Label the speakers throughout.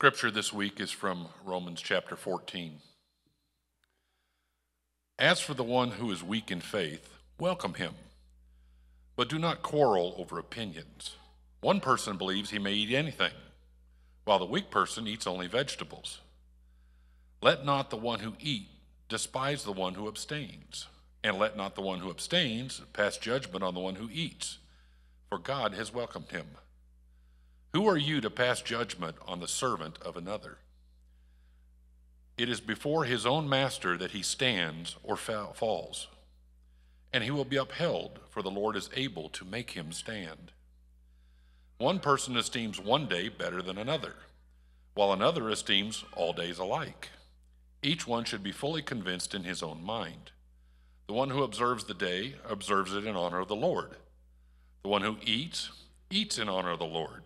Speaker 1: Scripture this week is from Romans chapter 14. As for the one who is weak in faith, welcome him, but do not quarrel over opinions. One person believes he may eat anything, while the weak person eats only vegetables. Let not the one who eats despise the one who abstains, and let not the one who abstains pass judgment on the one who eats, for God has welcomed him. Who are you to pass judgment on the servant of another? It is before his own master that he stands or falls, and he will be upheld, for the Lord is able to make him stand. One person esteems one day better than another, while another esteems all days alike. Each one should be fully convinced in his own mind. The one who observes the day observes it in honor of the Lord. The one who eats, eats in honor of the Lord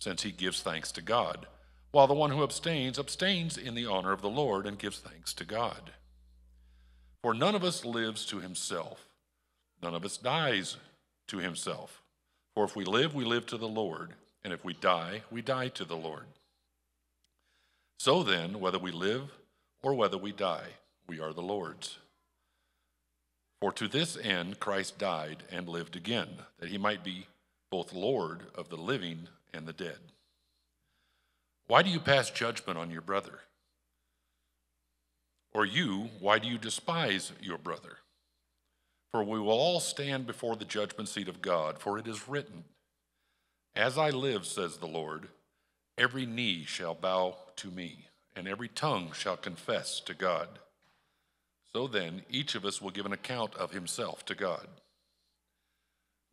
Speaker 1: since he gives thanks to God, while the one who abstains abstains in the honor of the Lord and gives thanks to God. For none of us lives to himself, none of us dies to himself. For if we live, we live to the Lord, and if we die, we die to the Lord. So then, whether we live or whether we die, we are the Lord's. For to this end Christ died and lived again, that he might be both Lord of the living and the dead. Why do you pass judgment on your brother? Or you, why do you despise your brother? For we will all stand before the judgment seat of God, for it is written, As I live, says the Lord, every knee shall bow to me, and every tongue shall confess to God. So then, each of us will give an account of himself to God.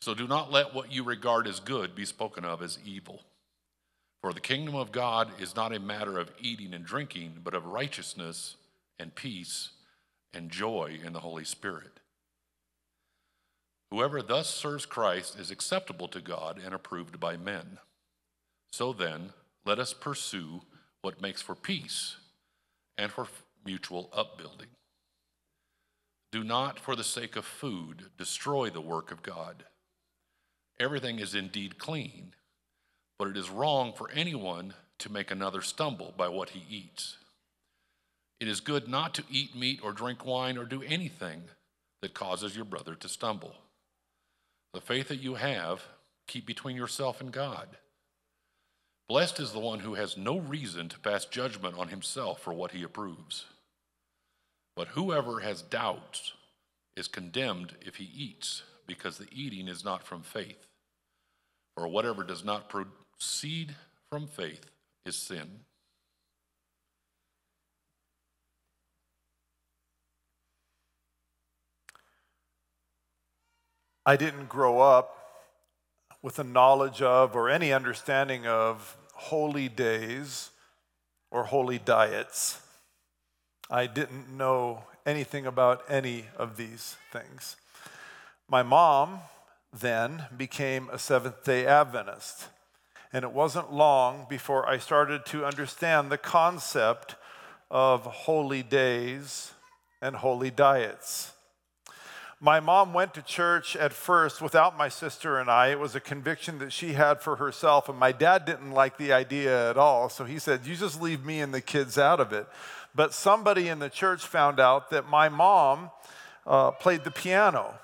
Speaker 1: So do not let what you regard as good be spoken of as evil. For the kingdom of God is not a matter of eating and drinking, but of righteousness and peace and joy in the Holy Spirit. Whoever thus serves Christ is acceptable to God and approved by men. So then, let us pursue what makes for peace and for mutual upbuilding. Do not, for the sake of food, destroy the work of God. Everything is indeed clean, but it is wrong for anyone to make another stumble by what he eats. It is good not to eat meat or drink wine or do anything that causes your brother to stumble. The faith that you have, keep between yourself and God. Blessed is the one who has no reason to pass judgment on himself for what he approves. But whoever has doubts is condemned if he eats, because the eating is not from faith or whatever does not proceed from faith is sin.
Speaker 2: I didn't grow up with a knowledge of or any understanding of holy days or holy diets. I didn't know anything about any of these things. My mom then became a Seventh day Adventist. And it wasn't long before I started to understand the concept of holy days and holy diets. My mom went to church at first without my sister and I. It was a conviction that she had for herself, and my dad didn't like the idea at all. So he said, You just leave me and the kids out of it. But somebody in the church found out that my mom uh, played the piano.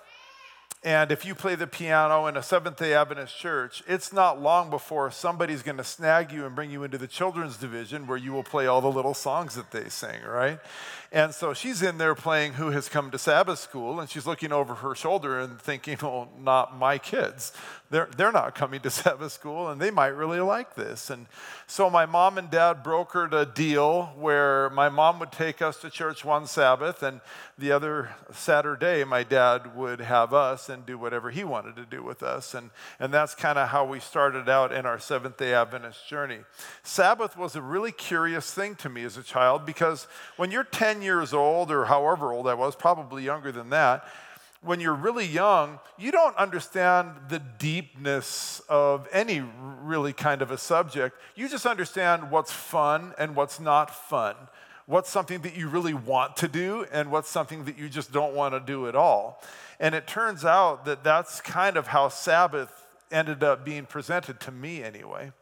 Speaker 2: And if you play the piano in a Seventh day Adventist church, it's not long before somebody's going to snag you and bring you into the children's division where you will play all the little songs that they sing, right? And so she's in there playing Who Has Come to Sabbath School, and she's looking over her shoulder and thinking, well, not my kids. They're, they're not coming to Sabbath school, and they might really like this. And so my mom and dad brokered a deal where my mom would take us to church one Sabbath, and the other Saturday, my dad would have us and do whatever He wanted to do with us. And, and that's kind of how we started out in our Seventh day Adventist journey. Sabbath was a really curious thing to me as a child because when you're 10 years old, or however old I was, probably younger than that, when you're really young, you don't understand the deepness of any really kind of a subject. You just understand what's fun and what's not fun what's something that you really want to do and what's something that you just don't want to do at all. And it turns out that that's kind of how Sabbath ended up being presented to me anyway.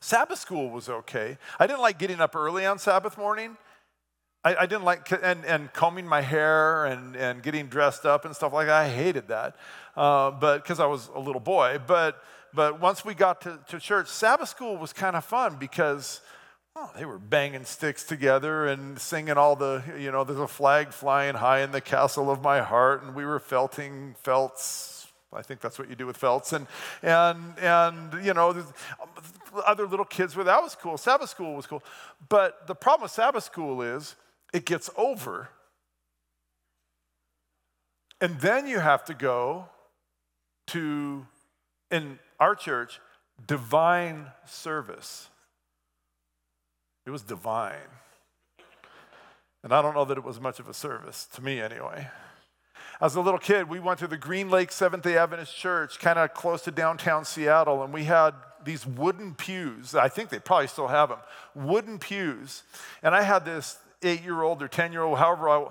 Speaker 2: Sabbath school was okay. I didn't like getting up early on Sabbath morning. I, I didn't like, and, and combing my hair and, and getting dressed up and stuff like that. I hated that, uh, but because I was a little boy. But, but once we got to, to church, Sabbath school was kind of fun because Oh, they were banging sticks together and singing all the, you know, there's a flag flying high in the castle of my heart, and we were felting felts. I think that's what you do with felts, and and and you know, other little kids were. That was cool. Sabbath school was cool, but the problem with Sabbath school is it gets over, and then you have to go to in our church divine service. It was divine. And I don't know that it was much of a service, to me anyway. As a little kid, we went to the Green Lake Seventh day Adventist Church, kind of close to downtown Seattle, and we had these wooden pews. I think they probably still have them wooden pews. And I had this eight year old or 10 year old, however, I,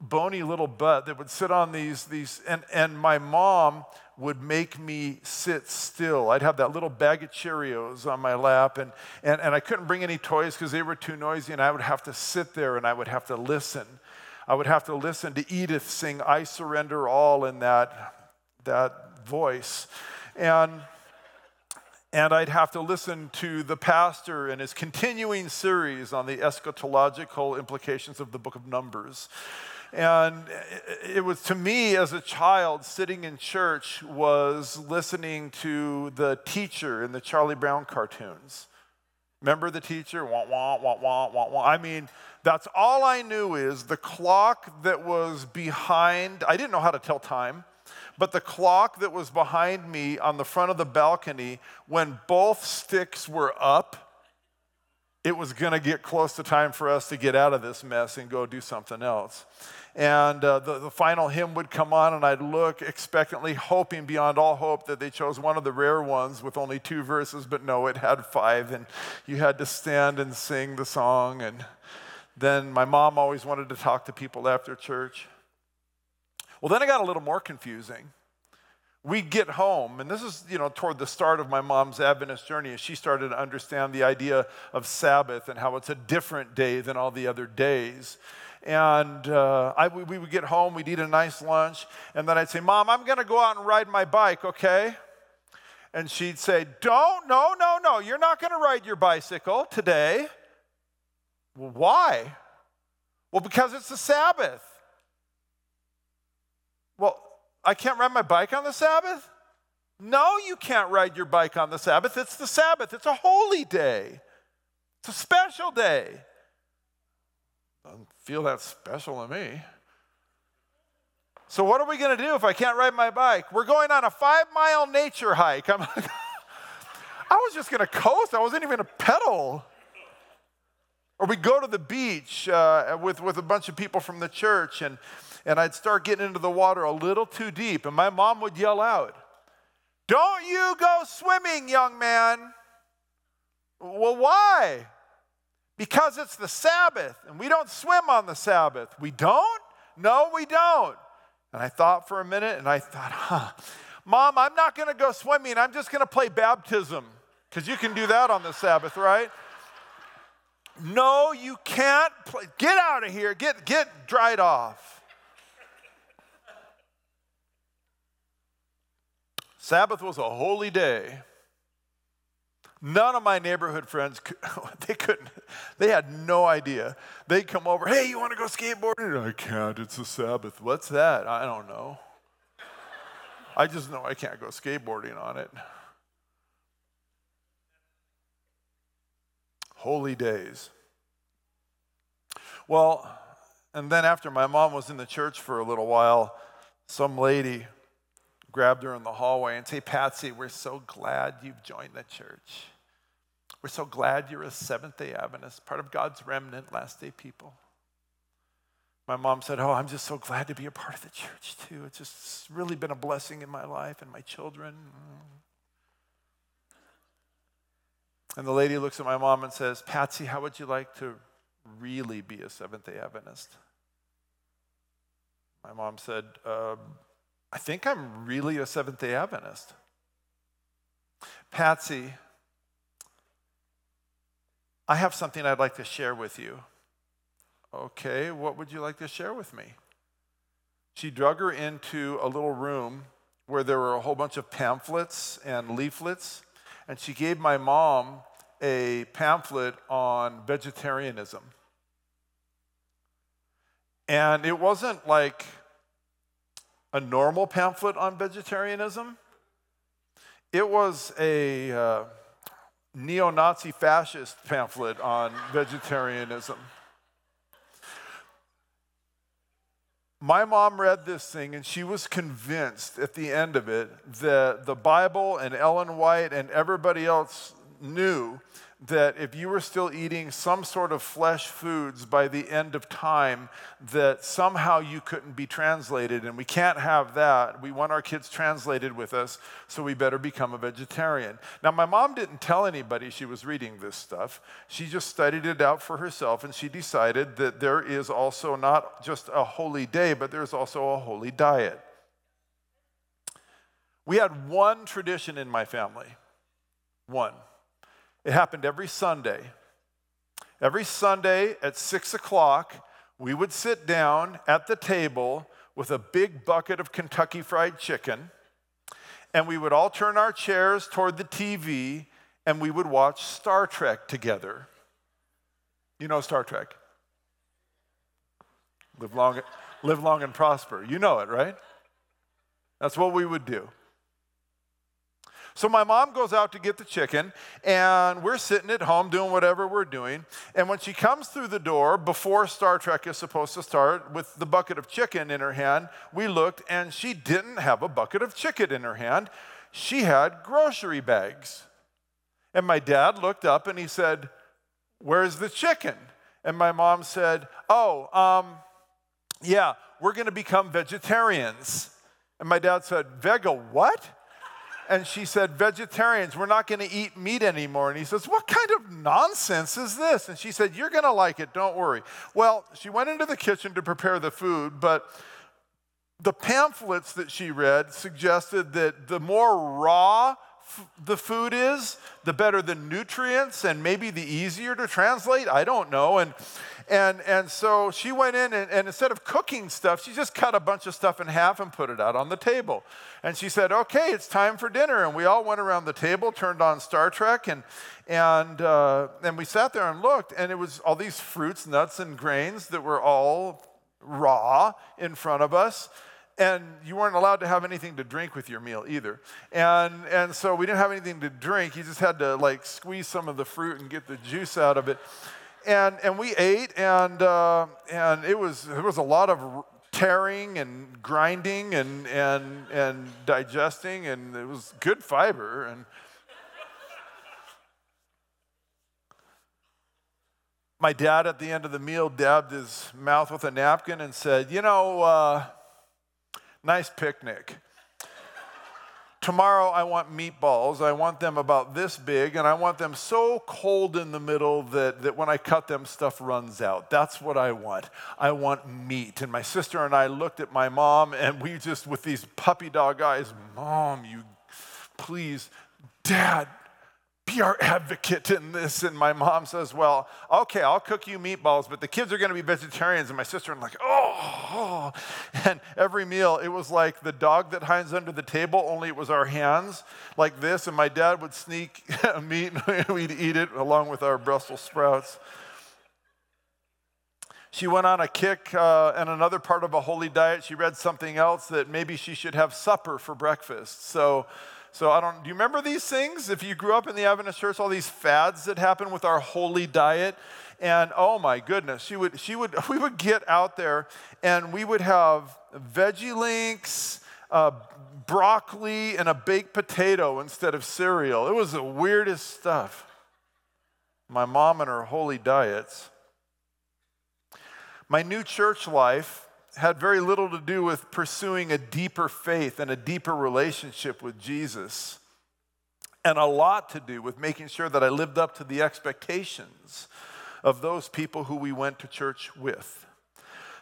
Speaker 2: bony little butt that would sit on these, these and, and my mom would make me sit still. I'd have that little bag of Cheerios on my lap, and, and, and I couldn't bring any toys because they were too noisy, and I would have to sit there and I would have to listen. I would have to listen to Edith sing I Surrender All in that, that voice. And, and I'd have to listen to the pastor in his continuing series on the eschatological implications of the book of Numbers. And it was to me as a child sitting in church was listening to the teacher in the Charlie Brown cartoons. Remember the teacher? Wah, wah, wah, wah, wah, wah. I mean, that's all I knew is the clock that was behind, I didn't know how to tell time, but the clock that was behind me on the front of the balcony, when both sticks were up, it was going to get close to time for us to get out of this mess and go do something else. And uh, the, the final hymn would come on, and I'd look expectantly, hoping beyond all hope that they chose one of the rare ones with only two verses, but no, it had five, and you had to stand and sing the song. And then my mom always wanted to talk to people after church. Well, then it got a little more confusing we get home, and this is, you know, toward the start of my mom's Adventist journey, as she started to understand the idea of Sabbath and how it's a different day than all the other days. And uh, I, we would get home, we'd eat a nice lunch, and then I'd say, Mom, I'm going to go out and ride my bike, okay? And she'd say, Don't, no, no, no, you're not going to ride your bicycle today. Well, why? Well, because it's the Sabbath. Well, I can't ride my bike on the Sabbath? No, you can't ride your bike on the Sabbath. It's the Sabbath, it's a holy day, it's a special day. Doesn't feel that special to me. So, what are we going to do if I can't ride my bike? We're going on a five mile nature hike. I'm I was just going to coast, I wasn't even going to pedal. Or we go to the beach uh, with, with a bunch of people from the church, and and I'd start getting into the water a little too deep, and my mom would yell out, Don't you go swimming, young man. Well, why? Because it's the Sabbath, and we don't swim on the Sabbath. We don't? No, we don't. And I thought for a minute, and I thought, huh, Mom, I'm not going to go swimming. I'm just going to play baptism, because you can do that on the Sabbath, right? No, you can't. Get out of here. Get, get dried off. Sabbath was a holy day. None of my neighborhood friends, they couldn't, they had no idea. They'd come over, hey, you want to go skateboarding? I can't, it's a Sabbath. What's that? I don't know. I just know I can't go skateboarding on it. Holy days. Well, and then after my mom was in the church for a little while, some lady grabbed her in the hallway and say, Patsy, we're so glad you've joined the church. We're so glad you're a Seventh day Adventist, part of God's remnant, last day people. My mom said, Oh, I'm just so glad to be a part of the church too. It's just really been a blessing in my life and my children. And the lady looks at my mom and says, Patsy, how would you like to really be a Seventh day Adventist? My mom said, uh, I think I'm really a Seventh day Adventist. Patsy, I have something I'd like to share with you. Okay, what would you like to share with me? She drug her into a little room where there were a whole bunch of pamphlets and leaflets, and she gave my mom a pamphlet on vegetarianism. And it wasn't like a normal pamphlet on vegetarianism, it was a uh, neo Nazi fascist pamphlet on vegetarianism. My mom read this thing and she was convinced at the end of it that the Bible and Ellen White and everybody else knew that if you were still eating some sort of flesh foods by the end of time, that somehow you couldn't be translated, and we can't have that. We want our kids translated with us, so we better become a vegetarian. Now, my mom didn't tell anybody she was reading this stuff. She just studied it out for herself, and she decided that there is also not just a holy day, but there's also a holy diet. We had one tradition in my family. One. It happened every Sunday. Every Sunday at six o'clock, we would sit down at the table with a big bucket of Kentucky Fried Chicken, and we would all turn our chairs toward the TV and we would watch Star Trek together. You know Star Trek? Live long, live long and prosper. You know it, right? That's what we would do. So my mom goes out to get the chicken, and we're sitting at home doing whatever we're doing. And when she comes through the door, before Star Trek is supposed to start, with the bucket of chicken in her hand, we looked, and she didn't have a bucket of chicken in her hand. She had grocery bags. And my dad looked up and he said, Where's the chicken? And my mom said, Oh, um, yeah, we're going to become vegetarians. And my dad said, Vega, what? And she said, Vegetarians, we're not going to eat meat anymore. And he says, What kind of nonsense is this? And she said, You're going to like it, don't worry. Well, she went into the kitchen to prepare the food, but the pamphlets that she read suggested that the more raw f- the food is, the better the nutrients and maybe the easier to translate. I don't know. And and, and so she went in and, and, instead of cooking stuff, she just cut a bunch of stuff in half and put it out on the table. And she said, Okay, it's time for dinner. And we all went around the table, turned on Star Trek, and, and, uh, and we sat there and looked, and it was all these fruits, nuts, and grains that were all raw in front of us and you weren't allowed to have anything to drink with your meal either. And, and so we didn't have anything to drink. You just had to like squeeze some of the fruit and get the juice out of it and, and we ate, and, uh, and it was, there was a lot of tearing and grinding and, and, and digesting, and it was good fiber. And my dad, at the end of the meal, dabbed his mouth with a napkin and said, You know, uh, nice picnic. Tomorrow, I want meatballs. I want them about this big, and I want them so cold in the middle that, that when I cut them, stuff runs out. That's what I want. I want meat. And my sister and I looked at my mom, and we just, with these puppy dog eyes, Mom, you please, Dad, be our advocate in this. And my mom says, Well, okay, I'll cook you meatballs, but the kids are going to be vegetarians. And my sister and I'm like, Oh. And every meal, it was like the dog that hides under the table, only it was our hands like this. And my dad would sneak meat and we'd eat it along with our Brussels sprouts. She went on a kick uh, and another part of a holy diet. She read something else that maybe she should have supper for breakfast. So, so I don't, do you remember these things? If you grew up in the Adventist church, all these fads that happen with our holy diet. And oh my goodness, she would, she would, we would get out there and we would have veggie links, uh, broccoli and a baked potato instead of cereal. It was the weirdest stuff. My mom and her holy diets. My new church life had very little to do with pursuing a deeper faith and a deeper relationship with Jesus, and a lot to do with making sure that I lived up to the expectations of those people who we went to church with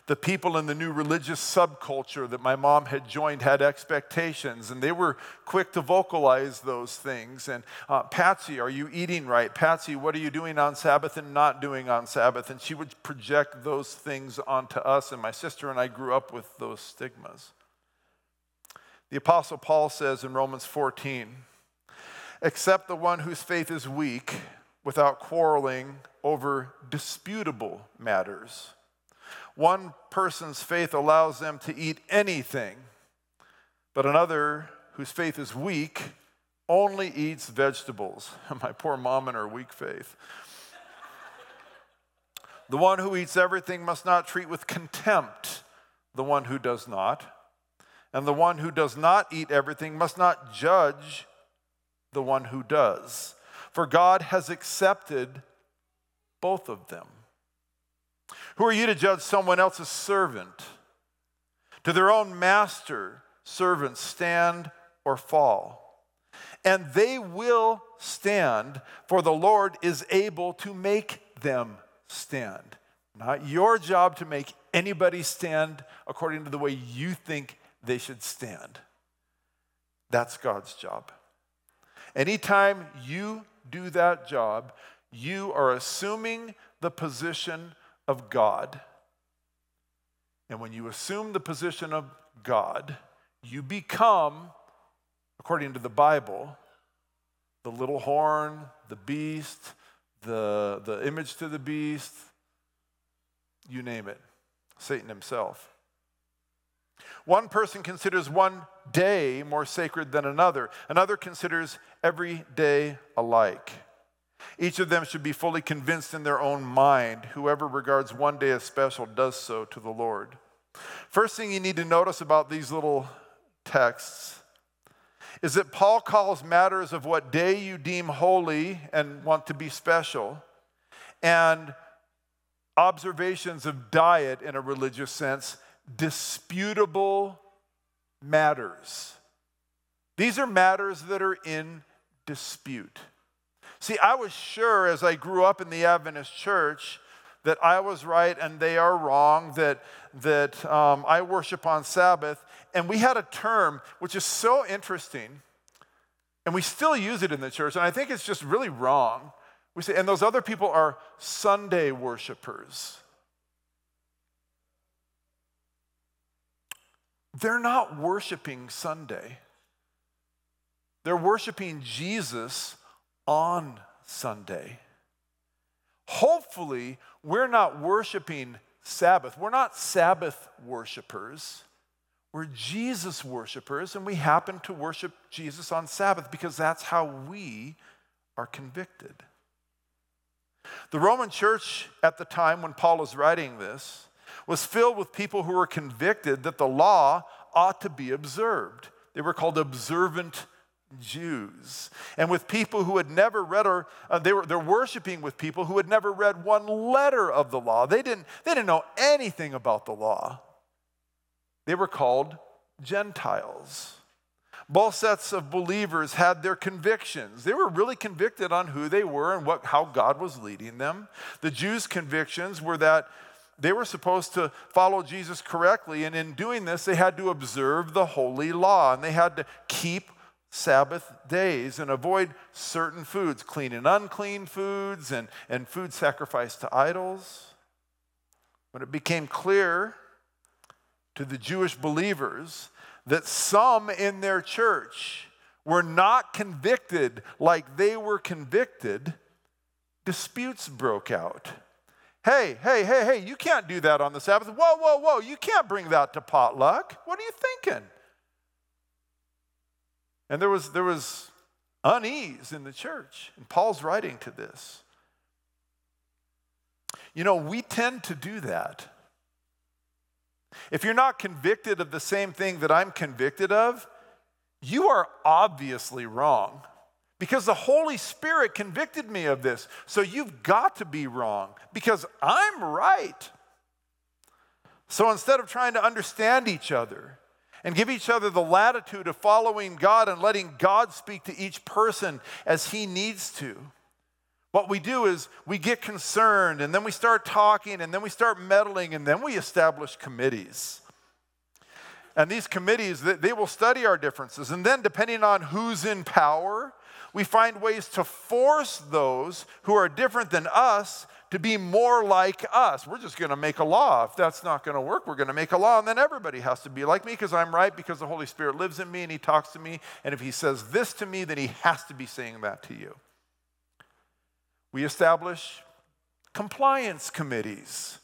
Speaker 2: the people in the new religious subculture that my mom had joined had expectations, and they were quick to vocalize those things. And uh, Patsy, are you eating right? Patsy, what are you doing on Sabbath and not doing on Sabbath? And she would project those things onto us, and my sister and I grew up with those stigmas. The Apostle Paul says in Romans 14, except the one whose faith is weak without quarreling over disputable matters. One person's faith allows them to eat anything, but another whose faith is weak only eats vegetables. My poor mom and her weak faith. the one who eats everything must not treat with contempt the one who does not. And the one who does not eat everything must not judge the one who does. For God has accepted both of them. Who are you to judge someone else's servant? To their own master, servants stand or fall. And they will stand, for the Lord is able to make them stand. Not your job to make anybody stand according to the way you think they should stand. That's God's job. Anytime you do that job, you are assuming the position of God. And when you assume the position of God, you become, according to the Bible, the little horn, the beast, the, the image to the beast, you name it, Satan himself. One person considers one day more sacred than another, another considers every day alike. Each of them should be fully convinced in their own mind. Whoever regards one day as special does so to the Lord. First thing you need to notice about these little texts is that Paul calls matters of what day you deem holy and want to be special, and observations of diet in a religious sense, disputable matters. These are matters that are in dispute. See, I was sure as I grew up in the Adventist church that I was right and they are wrong, that, that um, I worship on Sabbath. And we had a term which is so interesting, and we still use it in the church, and I think it's just really wrong. We say, and those other people are Sunday worshipers. They're not worshiping Sunday. They're worshiping Jesus on Sunday. Hopefully, we're not worshiping Sabbath. We're not Sabbath worshipers. We're Jesus worshipers, and we happen to worship Jesus on Sabbath because that's how we are convicted. The Roman church at the time when Paul is writing this was filled with people who were convicted that the law ought to be observed. They were called observant Jews. And with people who had never read or uh, they were they're worshiping with people who had never read one letter of the law. They didn't they didn't know anything about the law. They were called Gentiles. Both sets of believers had their convictions. They were really convicted on who they were and what, how God was leading them. The Jews' convictions were that they were supposed to follow Jesus correctly, and in doing this, they had to observe the holy law and they had to keep Sabbath days and avoid certain foods, clean and unclean foods, and, and food sacrificed to idols. When it became clear to the Jewish believers that some in their church were not convicted like they were convicted, disputes broke out. Hey, hey, hey, hey, you can't do that on the Sabbath. Whoa, whoa, whoa, you can't bring that to potluck. What are you thinking? And there was, there was unease in the church. And Paul's writing to this. You know, we tend to do that. If you're not convicted of the same thing that I'm convicted of, you are obviously wrong because the Holy Spirit convicted me of this. So you've got to be wrong because I'm right. So instead of trying to understand each other and give each other the latitude of following God and letting God speak to each person as He needs to, what we do is we get concerned and then we start talking and then we start meddling and then we establish committees. And these committees, they will study our differences. And then, depending on who's in power, we find ways to force those who are different than us to be more like us. We're just going to make a law. If that's not going to work, we're going to make a law, and then everybody has to be like me because I'm right, because the Holy Spirit lives in me and He talks to me. And if He says this to me, then He has to be saying that to you. We establish compliance committees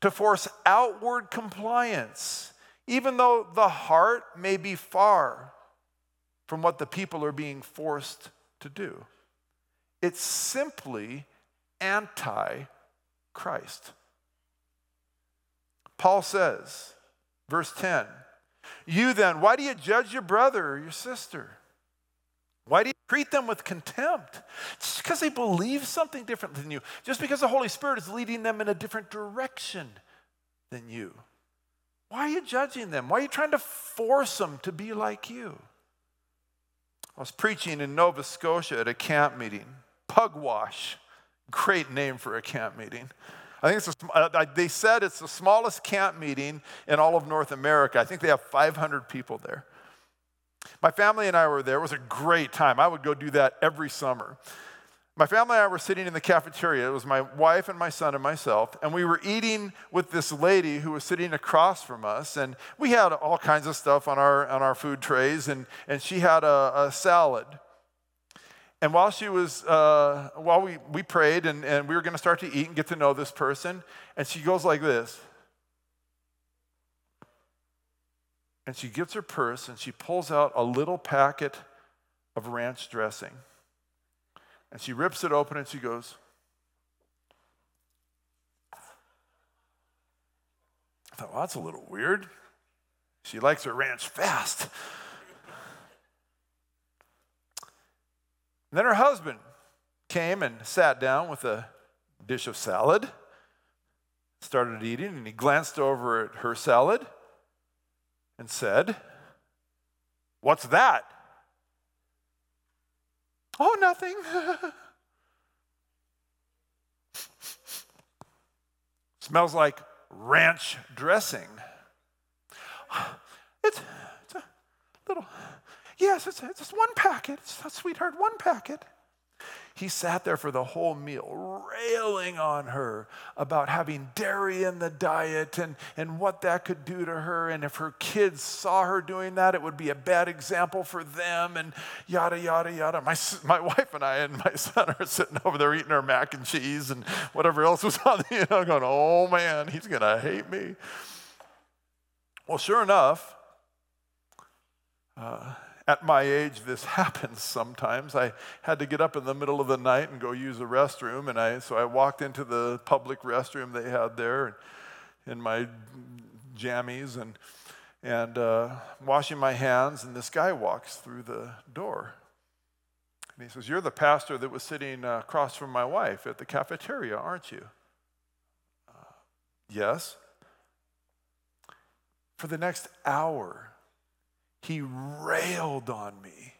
Speaker 2: to force outward compliance, even though the heart may be far from what the people are being forced to do. It's simply anti Christ. Paul says, verse 10, You then, why do you judge your brother or your sister? Why do you treat them with contempt? Just because they believe something different than you. Just because the Holy Spirit is leading them in a different direction than you. Why are you judging them? Why are you trying to force them to be like you? I was preaching in Nova Scotia at a camp meeting. Pugwash, great name for a camp meeting. I think it's a, uh, they said it's the smallest camp meeting in all of North America. I think they have 500 people there. My family and I were there. It was a great time. I would go do that every summer. My family and I were sitting in the cafeteria. It was my wife and my son and myself, and we were eating with this lady who was sitting across from us. And we had all kinds of stuff on our, on our food trays, and, and she had a, a salad. And while she was, uh, while we, we prayed and, and we were going to start to eat and get to know this person, and she goes like this. and she gets her purse and she pulls out a little packet of ranch dressing. And she rips it open and she goes, I thought, well, that's a little weird. She likes her ranch fast. And then her husband came and sat down with a dish of salad, started eating, and he glanced over at her salad and said, What's that? Oh, nothing. Smells like ranch dressing. It's, it's a little, yes, it's, it's just one packet. It's sweetheart, one packet. He sat there for the whole meal, railing on her about having dairy in the diet and, and what that could do to her. And if her kids saw her doing that, it would be a bad example for them, and yada, yada, yada. My, my wife and I and my son are sitting over there eating our mac and cheese and whatever else was on the, you know, going, oh man, he's going to hate me. Well, sure enough, uh, at my age, this happens sometimes. I had to get up in the middle of the night and go use the restroom, and I, so I walked into the public restroom they had there in my jammies and, and uh, washing my hands, and this guy walks through the door. And he says, You're the pastor that was sitting uh, across from my wife at the cafeteria, aren't you? Uh, yes. For the next hour, he railed on me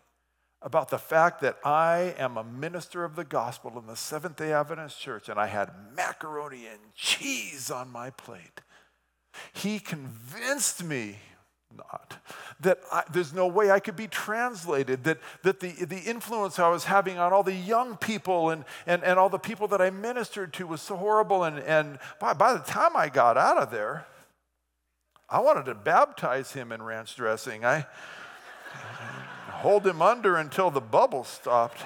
Speaker 2: about the fact that I am a minister of the gospel in the Seventh day Adventist church and I had macaroni and cheese on my plate. He convinced me not that I, there's no way I could be translated, that, that the, the influence I was having on all the young people and, and, and all the people that I ministered to was so horrible. And, and by, by the time I got out of there, I wanted to baptize him in ranch dressing. I hold him under until the bubble stopped.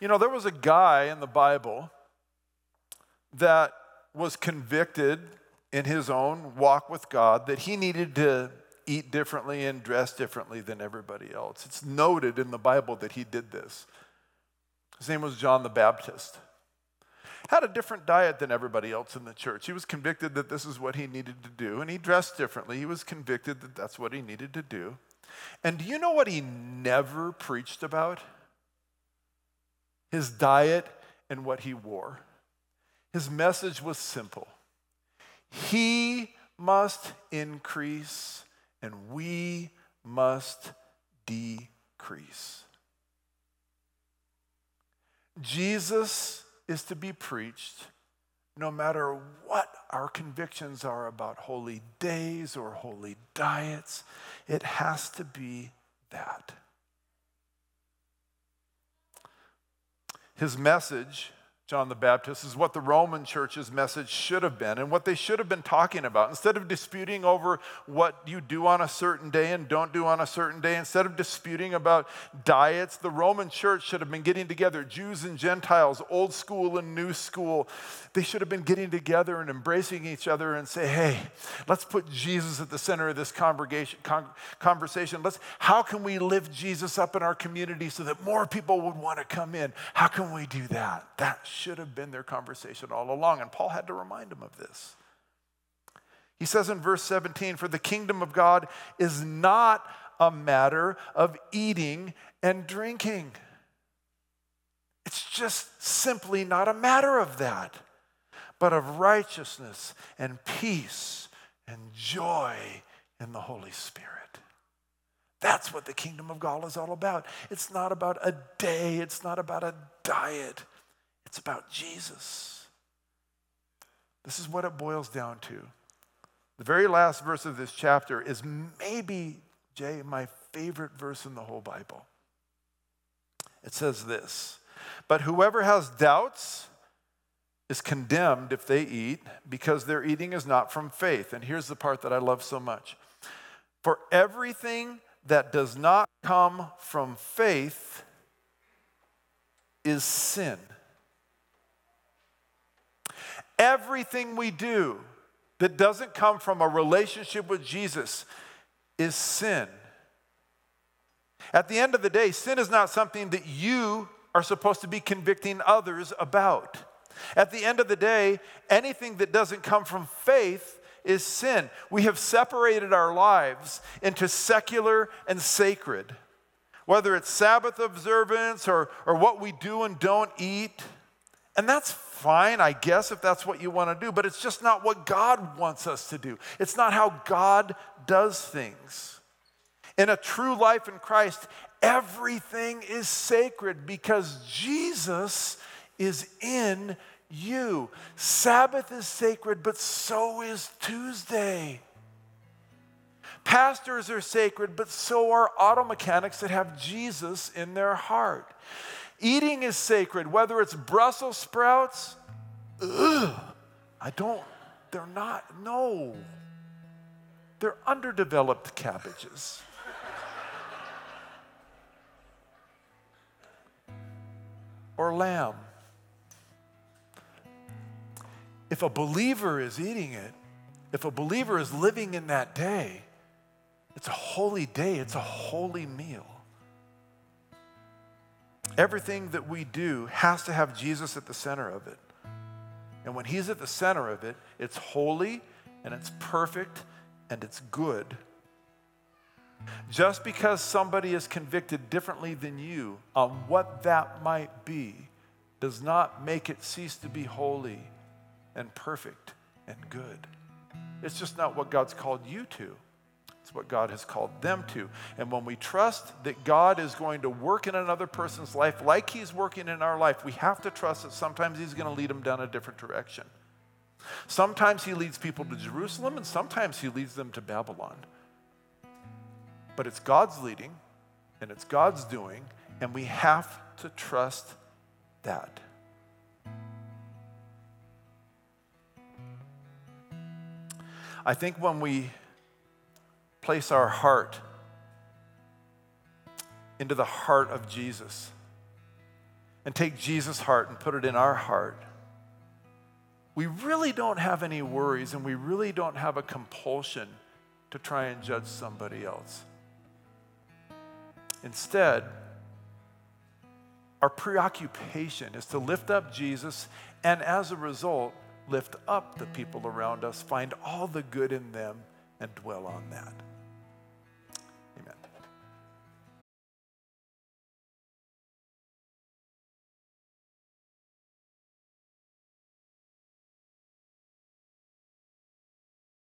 Speaker 2: You know, there was a guy in the Bible that was convicted in his own walk with God that he needed to eat differently and dress differently than everybody else. It's noted in the Bible that he did this. His name was John the Baptist. Had a different diet than everybody else in the church. He was convicted that this is what he needed to do, and he dressed differently. He was convicted that that's what he needed to do. And do you know what he never preached about? His diet and what he wore. His message was simple He must increase, and we must decrease. Jesus is to be preached no matter what our convictions are about holy days or holy diets. It has to be that. His message John the Baptist is what the Roman church's message should have been and what they should have been talking about. Instead of disputing over what you do on a certain day and don't do on a certain day, instead of disputing about diets, the Roman church should have been getting together, Jews and Gentiles, old school and new school. They should have been getting together and embracing each other and say, hey, let's put Jesus at the center of this congregation, con- conversation. Let's, how can we lift Jesus up in our community so that more people would want to come in? How can we do that? That should have been their conversation all along. And Paul had to remind them of this. He says in verse 17, For the kingdom of God is not a matter of eating and drinking. It's just simply not a matter of that, but of righteousness and peace and joy in the Holy Spirit. That's what the kingdom of God is all about. It's not about a day, it's not about a diet, it's about Jesus. This is what it boils down to. The very last verse of this chapter is maybe, Jay, my favorite verse in the whole Bible. It says this But whoever has doubts is condemned if they eat, because their eating is not from faith. And here's the part that I love so much For everything that does not come from faith is sin. Everything we do that doesn't come from a relationship with Jesus is sin. At the end of the day, sin is not something that you are supposed to be convicting others about. At the end of the day, anything that doesn't come from faith is sin. We have separated our lives into secular and sacred. Whether it's Sabbath observance or, or what we do and don't eat, and that's fine, I guess, if that's what you want to do, but it's just not what God wants us to do. It's not how God does things. In a true life in Christ, everything is sacred because Jesus is in you. Sabbath is sacred, but so is Tuesday. Pastors are sacred, but so are auto mechanics that have Jesus in their heart. Eating is sacred, whether it's Brussels sprouts, ugh, I don't, they're not, no. They're underdeveloped cabbages. or lamb. If a believer is eating it, if a believer is living in that day, it's a holy day, it's a holy meal. Everything that we do has to have Jesus at the center of it. And when He's at the center of it, it's holy and it's perfect and it's good. Just because somebody is convicted differently than you on what that might be does not make it cease to be holy and perfect and good. It's just not what God's called you to. It's what God has called them to. And when we trust that God is going to work in another person's life like He's working in our life, we have to trust that sometimes He's going to lead them down a different direction. Sometimes He leads people to Jerusalem, and sometimes He leads them to Babylon. But it's God's leading, and it's God's doing, and we have to trust that. I think when we place our heart into the heart of Jesus and take Jesus' heart and put it in our heart, we really don't have any worries and we really don't have a compulsion to try and judge somebody else. Instead, our preoccupation is to lift up Jesus and as a result, lift up the people around us, find all the good in them, and dwell on that.